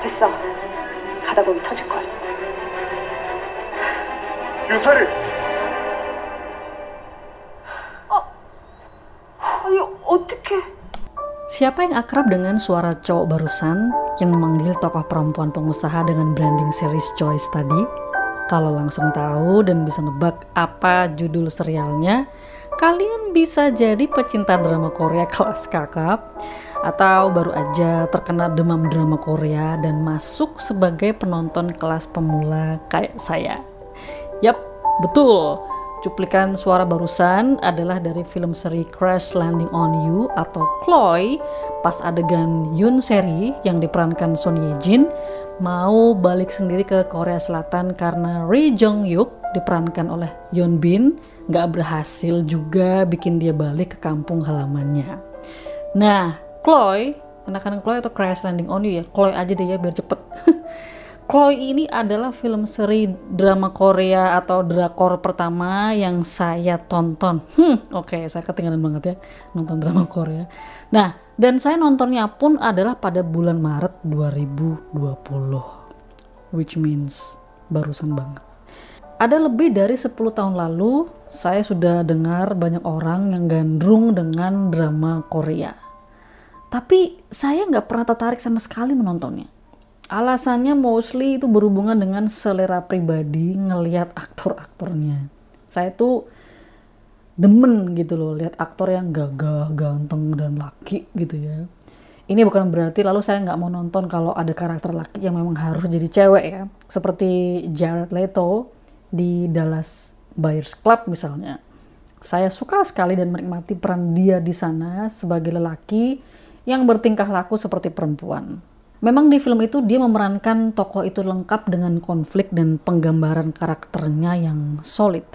됐어. 가다 보면 터질걸. 유사리 아니, 어떡해. Siapa yang akrab dengan suara cowok barusan yang memanggil tokoh perempuan pengusaha dengan branding series Choice tadi? Kalau langsung tahu dan bisa nebak apa judul serialnya, kalian bisa jadi pecinta drama Korea kelas kakap atau baru aja terkena demam drama Korea dan masuk sebagai penonton kelas pemula kayak saya. Yap, betul. Cuplikan suara barusan adalah dari film seri Crash Landing on You atau Chloe pas adegan Yoon Seri yang diperankan Son Ye Jin mau balik sendiri ke Korea Selatan karena Ri Jong Yuk diperankan oleh Yeon Bin nggak berhasil juga bikin dia balik ke kampung halamannya. Nah, Chloe, anak-anak Chloe atau Crash Landing on You ya, Chloe aja deh ya biar cepet. Chloe ini adalah film seri drama Korea atau drakor pertama yang saya tonton. Hmm, oke, saya ketinggalan banget ya nonton drama Korea. Nah, dan saya nontonnya pun adalah pada bulan Maret 2020. Which means barusan banget. Ada lebih dari 10 tahun lalu, saya sudah dengar banyak orang yang gandrung dengan drama Korea. Tapi saya nggak pernah tertarik sama sekali menontonnya. Alasannya mostly itu berhubungan dengan selera pribadi ngelihat aktor-aktornya. Saya tuh demen gitu loh lihat aktor yang gagah, ganteng dan laki gitu ya. Ini bukan berarti lalu saya nggak mau nonton kalau ada karakter laki yang memang harus jadi cewek ya. Seperti Jared Leto di Dallas Buyers Club misalnya. Saya suka sekali dan menikmati peran dia di sana sebagai lelaki yang bertingkah laku seperti perempuan. Memang di film itu dia memerankan tokoh itu lengkap dengan konflik dan penggambaran karakternya yang solid.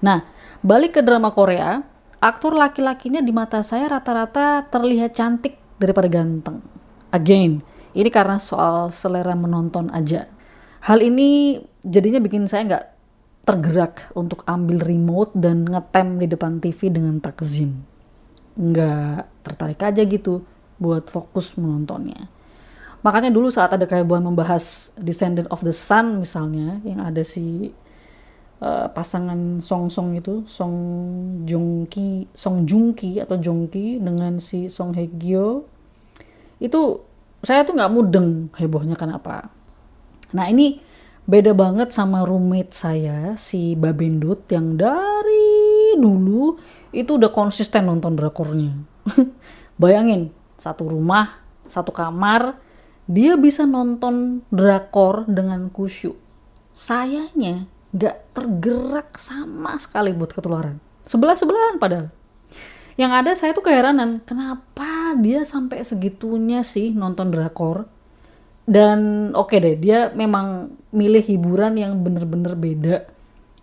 Nah, balik ke drama Korea, aktor laki-lakinya di mata saya rata-rata terlihat cantik daripada ganteng. Again, ini karena soal selera menonton aja. Hal ini jadinya bikin saya nggak tergerak untuk ambil remote dan ngetem di depan TV dengan takzim. Nggak tertarik aja gitu buat fokus menontonnya. Makanya dulu saat ada kehebohan membahas Descendant of the Sun misalnya, yang ada si uh, pasangan Song Song itu, Song Joong Song Joong atau Joong dengan si Song Hye Kyo, itu saya tuh nggak mudeng hebohnya kenapa. Nah ini beda banget sama roommate saya si Babendut yang dari dulu itu udah konsisten nonton drakornya. Bayangin satu rumah, satu kamar, dia bisa nonton drakor dengan kusyuk. Sayanya nggak tergerak sama sekali buat ketularan. Sebelah-sebelahan padahal. Yang ada saya tuh keheranan, kenapa dia sampai segitunya sih nonton drakor? Dan oke okay deh, dia memang milih hiburan yang bener-bener beda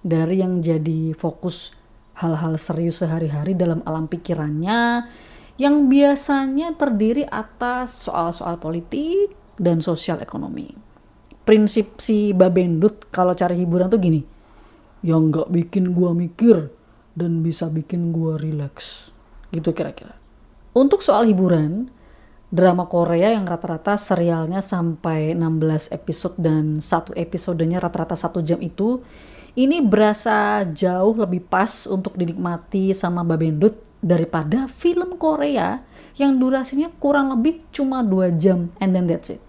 dari yang jadi fokus hal-hal serius sehari-hari dalam alam pikirannya yang biasanya terdiri atas soal-soal politik dan sosial ekonomi. Prinsip si Babendut kalau cari hiburan tuh gini, yang nggak bikin gua mikir dan bisa bikin gua relax. Gitu kira-kira. Untuk soal hiburan, drama Korea yang rata-rata serialnya sampai 16 episode dan satu episodenya rata-rata satu jam itu, ini berasa jauh lebih pas untuk dinikmati sama Babendut daripada film Korea yang durasinya kurang lebih cuma dua jam and then that's it.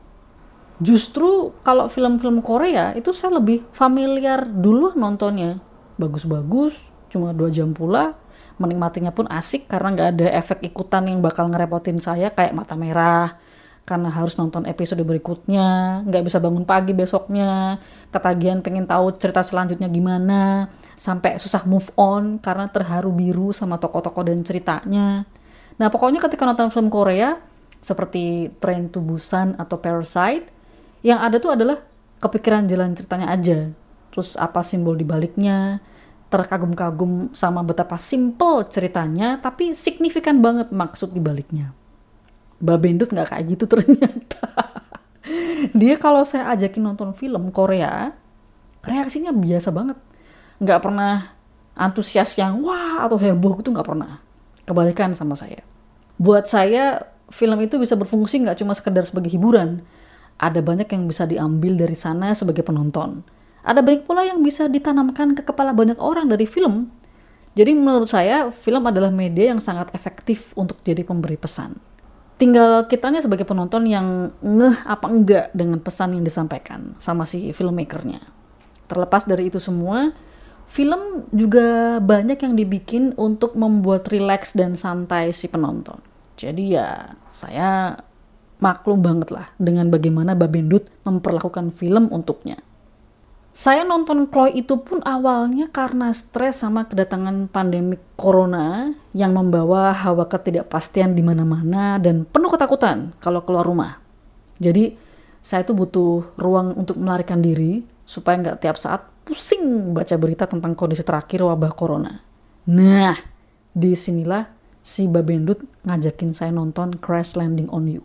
Justru kalau film-film Korea itu saya lebih familiar dulu nontonnya. Bagus-bagus, cuma dua jam pula. Menikmatinya pun asik karena nggak ada efek ikutan yang bakal ngerepotin saya kayak mata merah, karena harus nonton episode berikutnya, nggak bisa bangun pagi besoknya, ketagihan pengen tahu cerita selanjutnya gimana, sampai susah move on karena terharu biru sama tokoh-tokoh dan ceritanya. Nah pokoknya ketika nonton film Korea, seperti Train to Busan atau Parasite, yang ada tuh adalah kepikiran jalan ceritanya aja. Terus apa simbol di baliknya, terkagum-kagum sama betapa simple ceritanya, tapi signifikan banget maksud di baliknya. Babendut nggak kayak gitu ternyata. Dia kalau saya ajakin nonton film Korea, reaksinya biasa banget. Nggak pernah antusias yang wah atau heboh gitu nggak pernah. Kebalikan sama saya. Buat saya, film itu bisa berfungsi nggak cuma sekedar sebagai hiburan, Ada banyak yang bisa diambil dari sana sebagai penonton. Ada banyak pula yang bisa ditanamkan ke kepala banyak orang dari film. Jadi menurut saya film adalah media yang sangat efektif untuk jadi pemberi pesan. Tinggal kitanya sebagai penonton yang ngeh apa enggak dengan pesan yang disampaikan sama si filmmakernya. Terlepas dari itu semua, film juga banyak yang dibikin untuk membuat rileks dan santai si penonton. Jadi ya saya maklum banget lah dengan bagaimana Babendut memperlakukan film untuknya. Saya nonton Chloe itu pun awalnya karena stres sama kedatangan pandemi corona yang membawa hawa ketidakpastian di mana-mana dan penuh ketakutan kalau keluar rumah. Jadi saya tuh butuh ruang untuk melarikan diri supaya nggak tiap saat pusing baca berita tentang kondisi terakhir wabah corona. Nah, di sinilah si Babendut ngajakin saya nonton Crash Landing on You.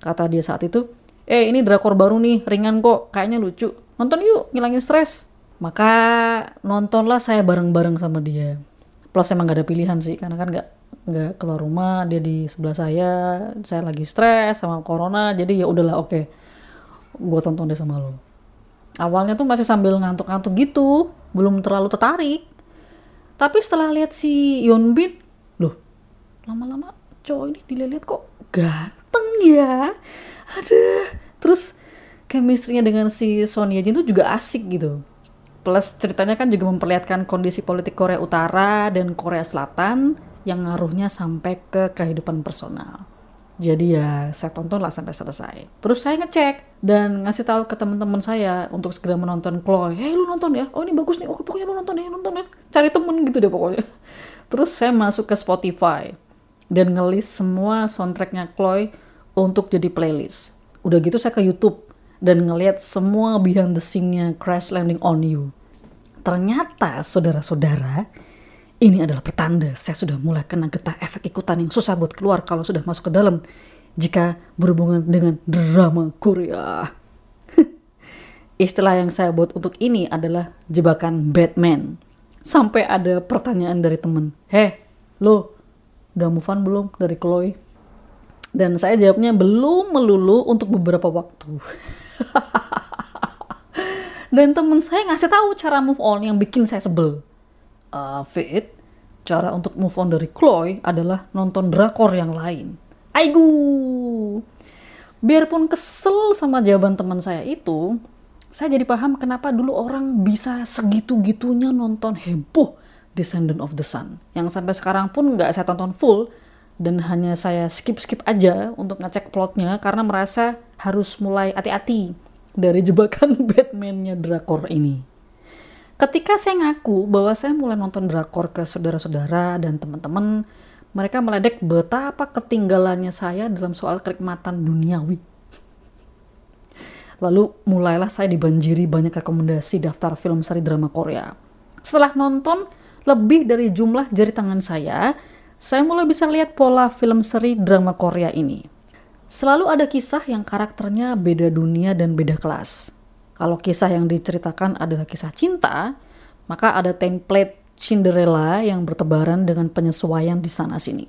Kata dia saat itu, eh ini drakor baru nih, ringan kok, kayaknya lucu nonton yuk ngilangin stres. Maka nontonlah saya bareng-bareng sama dia. Plus emang gak ada pilihan sih karena kan nggak nggak keluar rumah dia di sebelah saya saya lagi stres sama corona jadi ya udahlah oke. Okay. gue tonton deh sama lo. Awalnya tuh masih sambil ngantuk-ngantuk gitu belum terlalu tertarik. Tapi setelah lihat si Yeon Bin loh lama-lama cowok ini dilihat kok ganteng ya. Ada terus chemistry-nya dengan si Sonia Jin itu juga asik gitu. Plus ceritanya kan juga memperlihatkan kondisi politik Korea Utara dan Korea Selatan yang ngaruhnya sampai ke kehidupan personal. Jadi ya saya tonton lah sampai selesai. Terus saya ngecek dan ngasih tahu ke teman-teman saya untuk segera menonton Chloe. Hei lu nonton ya? Oh ini bagus nih. Oke pokoknya lu nonton ya, nonton ya. Cari temen gitu deh pokoknya. Terus saya masuk ke Spotify dan ngelis semua soundtracknya Chloe untuk jadi playlist. Udah gitu saya ke YouTube dan ngelihat semua behind the scene-nya Crash Landing on You. Ternyata, saudara-saudara, ini adalah pertanda saya sudah mulai kena getah efek ikutan yang susah buat keluar kalau sudah masuk ke dalam jika berhubungan dengan drama Korea. Istilah yang saya buat untuk ini adalah jebakan Batman. Sampai ada pertanyaan dari temen, Heh, lo udah move on belum dari Chloe? Dan saya jawabnya belum melulu untuk beberapa waktu. Dan temen saya ngasih tahu cara move on yang bikin saya sebel. Uh, Fit, cara untuk move on dari Chloe adalah nonton drakor yang lain. Aigu! Biarpun kesel sama jawaban teman saya itu, saya jadi paham kenapa dulu orang bisa segitu-gitunya nonton heboh Descendant of the Sun. Yang sampai sekarang pun nggak saya tonton full, dan hanya saya skip-skip aja untuk ngecek plotnya karena merasa harus mulai hati-hati dari jebakan Batman-nya drakor ini. Ketika saya ngaku bahwa saya mulai nonton drakor ke saudara-saudara dan teman-teman, mereka meledek betapa ketinggalannya saya dalam soal kenikmatan duniawi. Lalu mulailah saya dibanjiri banyak rekomendasi daftar film seri drama Korea. Setelah nonton lebih dari jumlah jari tangan saya, saya mulai bisa lihat pola film seri drama Korea ini. Selalu ada kisah yang karakternya beda dunia dan beda kelas. Kalau kisah yang diceritakan adalah kisah cinta, maka ada template Cinderella yang bertebaran dengan penyesuaian di sana-sini.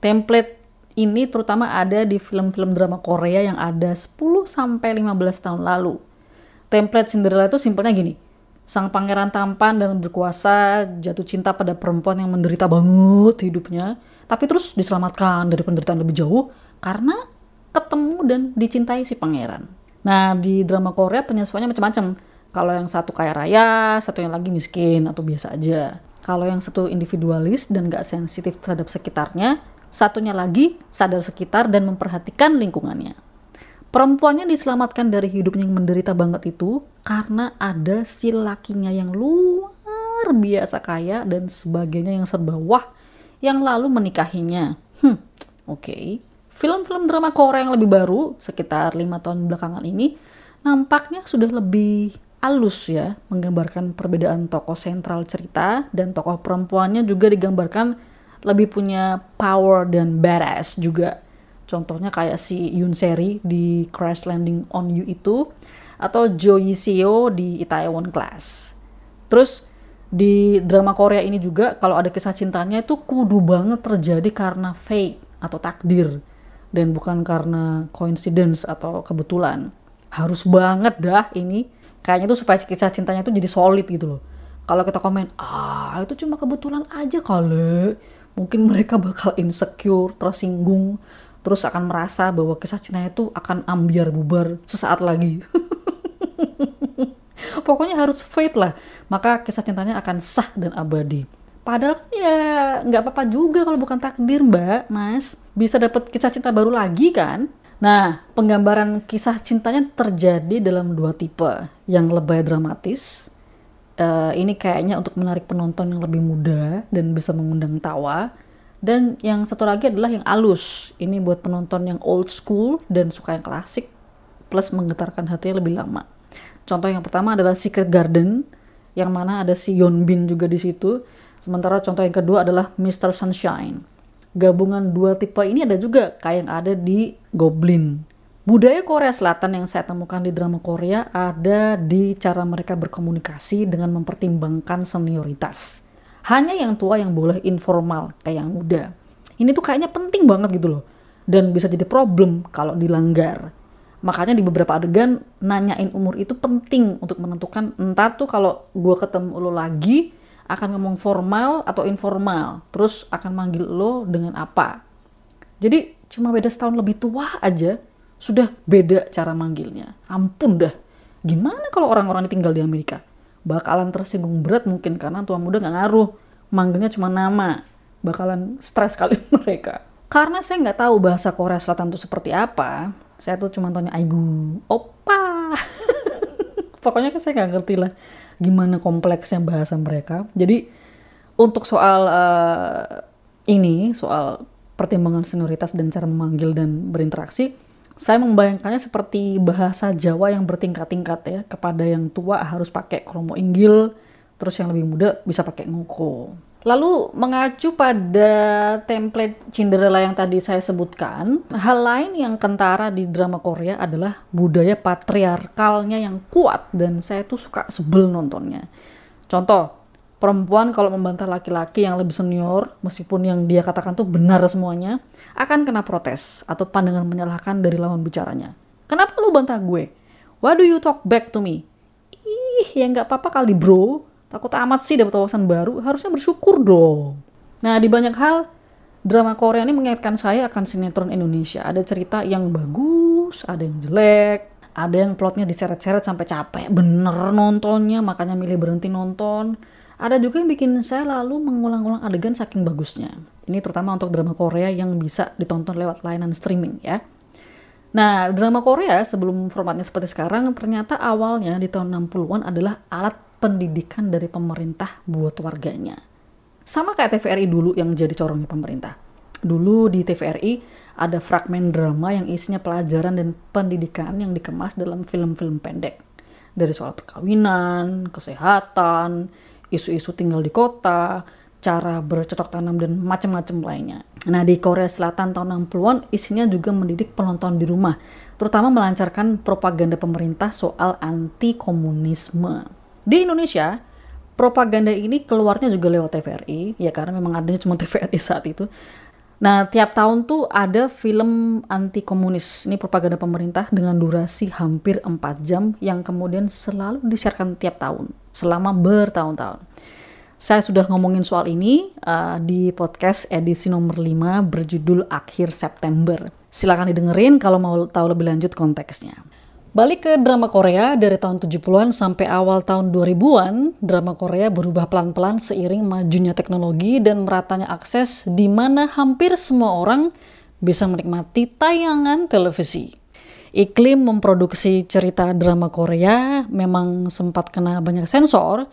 Template ini terutama ada di film-film drama Korea yang ada 10 sampai 15 tahun lalu. Template Cinderella itu simpelnya gini Sang pangeran tampan dan berkuasa jatuh cinta pada perempuan yang menderita banget hidupnya, tapi terus diselamatkan dari penderitaan lebih jauh karena ketemu dan dicintai si pangeran. Nah, di drama Korea penyesuaiannya macam-macam. Kalau yang satu kaya raya, satu yang lagi miskin atau biasa aja. Kalau yang satu individualis dan gak sensitif terhadap sekitarnya, satunya lagi sadar sekitar dan memperhatikan lingkungannya. Perempuannya diselamatkan dari hidupnya yang menderita banget itu karena ada si lakinya yang luar biasa kaya dan sebagainya yang serba wah yang lalu menikahinya. Hmm, oke. Okay. Film-film drama Korea yang lebih baru, sekitar lima tahun belakangan ini, nampaknya sudah lebih halus ya, menggambarkan perbedaan tokoh sentral cerita dan tokoh perempuannya juga digambarkan lebih punya power dan badass juga Contohnya kayak si Yoon Seri di Crash Landing on You itu atau Jo Seo di Itaewon Class. Terus di drama Korea ini juga kalau ada kisah cintanya itu kudu banget terjadi karena fate atau takdir dan bukan karena coincidence atau kebetulan. harus banget dah ini kayaknya tuh supaya kisah cintanya tuh jadi solid gitu loh kalau kita komen ah itu cuma kebetulan aja kali mungkin mereka bakal insecure tersinggung terus akan merasa bahwa kisah cintanya itu akan ambiar bubar sesaat lagi pokoknya harus fade lah maka kisah cintanya akan sah dan abadi Padahal kan ya nggak apa-apa juga kalau bukan takdir mbak, mas. Bisa dapat kisah cinta baru lagi kan? Nah, penggambaran kisah cintanya terjadi dalam dua tipe. Yang lebay dramatis, uh, ini kayaknya untuk menarik penonton yang lebih muda dan bisa mengundang tawa. Dan yang satu lagi adalah yang alus. Ini buat penonton yang old school dan suka yang klasik, plus menggetarkan hatinya lebih lama. Contoh yang pertama adalah Secret Garden, yang mana ada si Yeon Bin juga di situ Sementara contoh yang kedua adalah Mr. Sunshine. Gabungan dua tipe ini ada juga kayak yang ada di Goblin. Budaya Korea Selatan yang saya temukan di drama Korea ada di cara mereka berkomunikasi dengan mempertimbangkan senioritas. Hanya yang tua yang boleh informal kayak yang muda. Ini tuh kayaknya penting banget gitu loh. Dan bisa jadi problem kalau dilanggar. Makanya di beberapa adegan nanyain umur itu penting untuk menentukan entar tuh kalau gue ketemu lo lagi akan ngomong formal atau informal, terus akan manggil lo dengan apa. Jadi cuma beda setahun lebih tua aja sudah beda cara manggilnya. Ampun dah. Gimana kalau orang-orang tinggal di Amerika? Bakalan tersinggung berat mungkin karena tua muda nggak ngaruh. Manggilnya cuma nama. Bakalan stres kali mereka. Karena saya nggak tahu bahasa Korea Selatan itu seperti apa, saya tuh cuma tanya aigu, opa. Pokoknya kan saya nggak ngerti lah gimana kompleksnya bahasa mereka. Jadi untuk soal uh, ini, soal pertimbangan senioritas dan cara memanggil dan berinteraksi, saya membayangkannya seperti bahasa Jawa yang bertingkat-tingkat ya. Kepada yang tua harus pakai kromo inggil, terus yang lebih muda bisa pakai ngoko. Lalu mengacu pada template Cinderella yang tadi saya sebutkan, hal lain yang kentara di drama Korea adalah budaya patriarkalnya yang kuat dan saya tuh suka sebel nontonnya. Contoh, perempuan kalau membantah laki-laki yang lebih senior, meskipun yang dia katakan tuh benar semuanya, akan kena protes atau pandangan menyalahkan dari lawan bicaranya. Kenapa lu bantah gue? Why do you talk back to me? Ih, ya nggak apa-apa kali bro takut amat sih dapat wawasan baru, harusnya bersyukur dong. Nah, di banyak hal, drama Korea ini mengingatkan saya akan sinetron Indonesia. Ada cerita yang bagus, ada yang jelek, ada yang plotnya diseret-seret sampai capek, bener nontonnya, makanya milih berhenti nonton. Ada juga yang bikin saya lalu mengulang-ulang adegan saking bagusnya. Ini terutama untuk drama Korea yang bisa ditonton lewat layanan streaming ya. Nah, drama Korea sebelum formatnya seperti sekarang ternyata awalnya di tahun 60-an adalah alat pendidikan dari pemerintah buat warganya. Sama kayak TVRI dulu yang jadi corongnya pemerintah. Dulu di TVRI ada fragmen drama yang isinya pelajaran dan pendidikan yang dikemas dalam film-film pendek. Dari soal perkawinan, kesehatan, isu-isu tinggal di kota, cara bercocok tanam dan macam-macam lainnya. Nah di Korea Selatan tahun 60-an isinya juga mendidik penonton di rumah, terutama melancarkan propaganda pemerintah soal anti komunisme. Di Indonesia, propaganda ini keluarnya juga lewat TVRI, ya karena memang adanya cuma TVRI saat itu. Nah, tiap tahun tuh ada film anti komunis. Ini propaganda pemerintah dengan durasi hampir 4 jam yang kemudian selalu disiarkan tiap tahun selama bertahun-tahun. Saya sudah ngomongin soal ini uh, di podcast edisi nomor 5 berjudul Akhir September. Silahkan didengerin kalau mau tahu lebih lanjut konteksnya. Balik ke drama Korea dari tahun 70-an sampai awal tahun 2000-an, drama Korea berubah pelan-pelan seiring majunya teknologi dan meratanya akses di mana hampir semua orang bisa menikmati tayangan televisi. Iklim memproduksi cerita drama Korea memang sempat kena banyak sensor,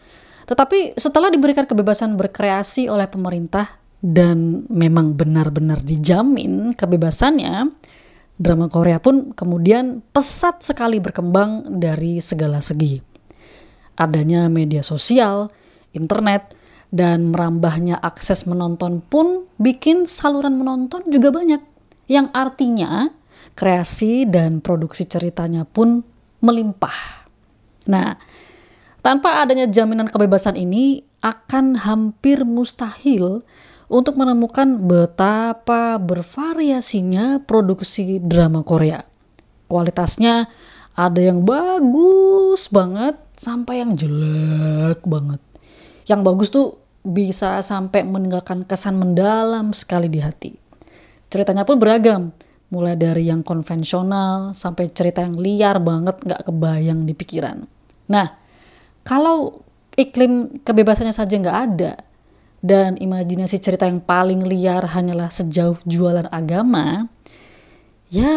tetapi setelah diberikan kebebasan berkreasi oleh pemerintah dan memang benar-benar dijamin kebebasannya, drama Korea pun kemudian pesat sekali berkembang dari segala segi. Adanya media sosial, internet, dan merambahnya akses menonton pun bikin saluran menonton juga banyak. Yang artinya kreasi dan produksi ceritanya pun melimpah. Nah, tanpa adanya jaminan kebebasan ini akan hampir mustahil untuk menemukan betapa bervariasinya produksi drama Korea. Kualitasnya Ada yang bagus banget sampai yang jelek banget. Yang bagus tuh bisa sampai meninggalkan kesan mendalam sekali di hati. Ceritanya pun beragam, mulai dari yang konvensional sampai cerita yang liar banget nggak kebayang di pikiran. Nah, kalau iklim kebebasannya saja nggak ada, dan imajinasi cerita yang paling liar hanyalah sejauh jualan agama, ya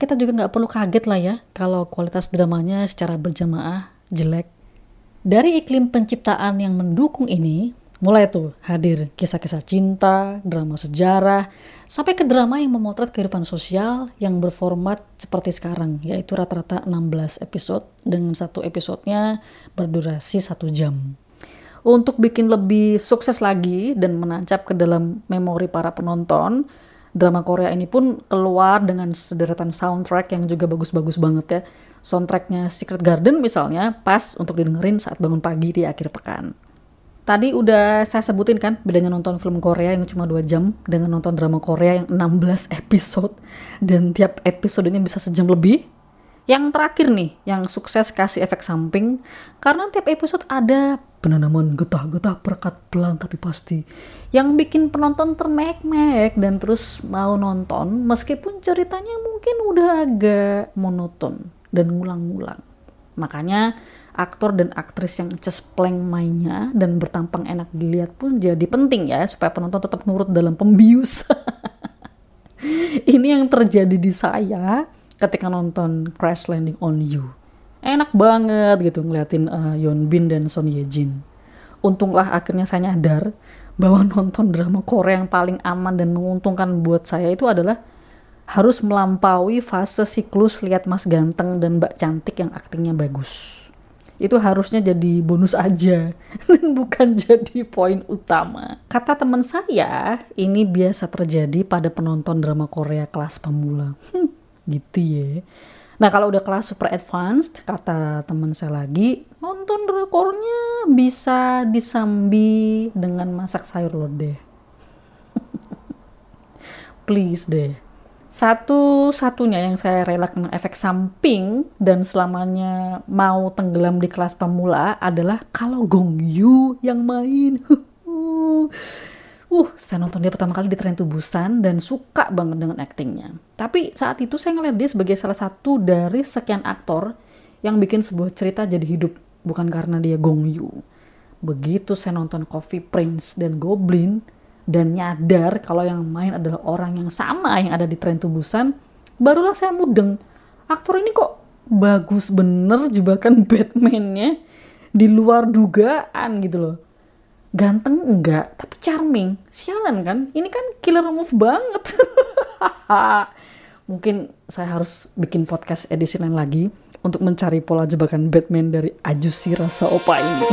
kita juga nggak perlu kaget lah ya kalau kualitas dramanya secara berjamaah jelek. Dari iklim penciptaan yang mendukung ini, mulai tuh hadir kisah-kisah cinta, drama sejarah, sampai ke drama yang memotret kehidupan sosial yang berformat seperti sekarang, yaitu rata-rata 16 episode dengan satu episodenya berdurasi satu jam untuk bikin lebih sukses lagi dan menancap ke dalam memori para penonton, drama Korea ini pun keluar dengan sederetan soundtrack yang juga bagus-bagus banget ya. Soundtracknya Secret Garden misalnya pas untuk didengerin saat bangun pagi di akhir pekan. Tadi udah saya sebutin kan bedanya nonton film Korea yang cuma 2 jam dengan nonton drama Korea yang 16 episode. Dan tiap episodenya bisa sejam lebih. Yang terakhir nih, yang sukses kasih efek samping, karena tiap episode ada penanaman getah-getah perekat pelan tapi pasti, yang bikin penonton termek-mek dan terus mau nonton meskipun ceritanya mungkin udah agak monoton dan ngulang-ngulang. Makanya aktor dan aktris yang cespleng mainnya dan bertampang enak dilihat pun jadi penting ya supaya penonton tetap nurut dalam pembius. Ini yang terjadi di saya ketika nonton Crash Landing on You. Enak banget gitu ngeliatin uh, Yeon Bin dan Son Ye Jin. Untunglah akhirnya saya nyadar bahwa nonton drama Korea yang paling aman dan menguntungkan buat saya itu adalah harus melampaui fase siklus lihat mas ganteng dan mbak cantik yang aktingnya bagus. Itu harusnya jadi bonus aja dan bukan jadi poin utama. Kata teman saya, ini biasa terjadi pada penonton drama Korea kelas pemula. Hmm, gitu ya nah kalau udah kelas super advanced kata teman saya lagi nonton drakornya bisa disambi dengan masak sayur lodeh please deh satu-satunya yang saya rela kena efek samping dan selamanya mau tenggelam di kelas pemula adalah kalau Gong Yu yang main. Uh, saya nonton dia pertama kali di Tren Tubusan dan suka banget dengan aktingnya. Tapi saat itu saya ngeliat dia sebagai salah satu dari sekian aktor yang bikin sebuah cerita jadi hidup, bukan karena dia Gong Yu. Begitu saya nonton Coffee Prince dan Goblin dan nyadar kalau yang main adalah orang yang sama yang ada di Tren Tubusan, barulah saya mudeng. Aktor ini kok bagus bener jebakan Batman-nya? Di luar dugaan gitu loh. Ganteng enggak tapi charming. Sialan kan? Ini kan killer move banget. Mungkin saya harus bikin podcast edisi lain lagi untuk mencari pola jebakan Batman dari Ajusi Rasa Opa ini